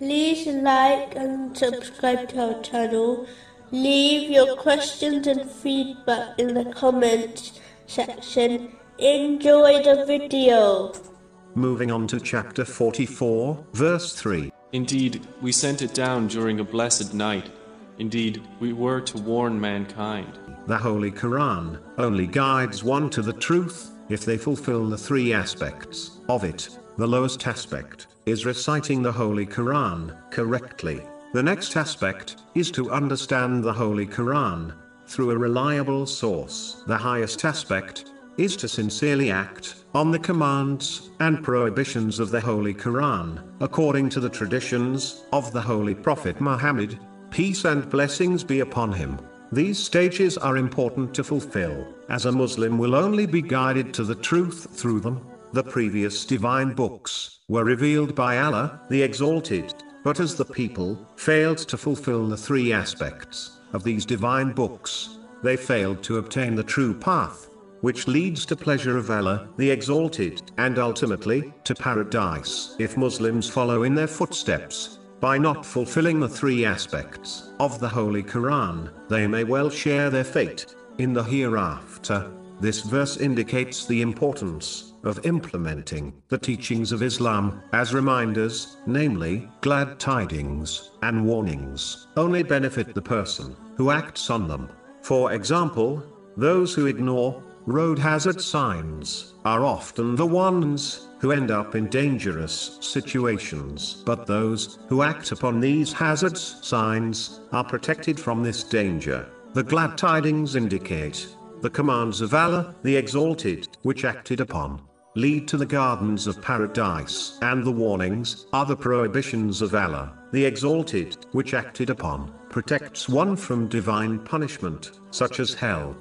like and subscribe to our channel. Leave your questions and feedback in the comments section. Enjoy the video. Moving on to chapter 44, verse 3. Indeed, we sent it down during a blessed night. Indeed, we were to warn mankind. The Holy Quran only guides one to the truth if they fulfill the three aspects of it. The lowest aspect is reciting the Holy Quran correctly. The next aspect is to understand the Holy Quran through a reliable source. The highest aspect is to sincerely act on the commands and prohibitions of the Holy Quran, according to the traditions of the Holy Prophet Muhammad, peace and blessings be upon him. These stages are important to fulfill, as a Muslim will only be guided to the truth through them. The previous divine books were revealed by Allah, the Exalted, but as the people failed to fulfill the three aspects of these divine books, they failed to obtain the true path which leads to pleasure of Allah, the Exalted, and ultimately, to paradise. If Muslims follow in their footsteps, by not fulfilling the three aspects of the Holy Quran, they may well share their fate in the hereafter. This verse indicates the importance of implementing the teachings of Islam as reminders, namely, glad tidings and warnings, only benefit the person who acts on them. For example, those who ignore Road hazard signs are often the ones who end up in dangerous situations. But those who act upon these hazard signs are protected from this danger. The glad tidings indicate the commands of Allah, the Exalted, which acted upon, lead to the gardens of paradise. And the warnings the prohibitions of Allah, the Exalted, which acted upon, protects one from divine punishment, such as hell.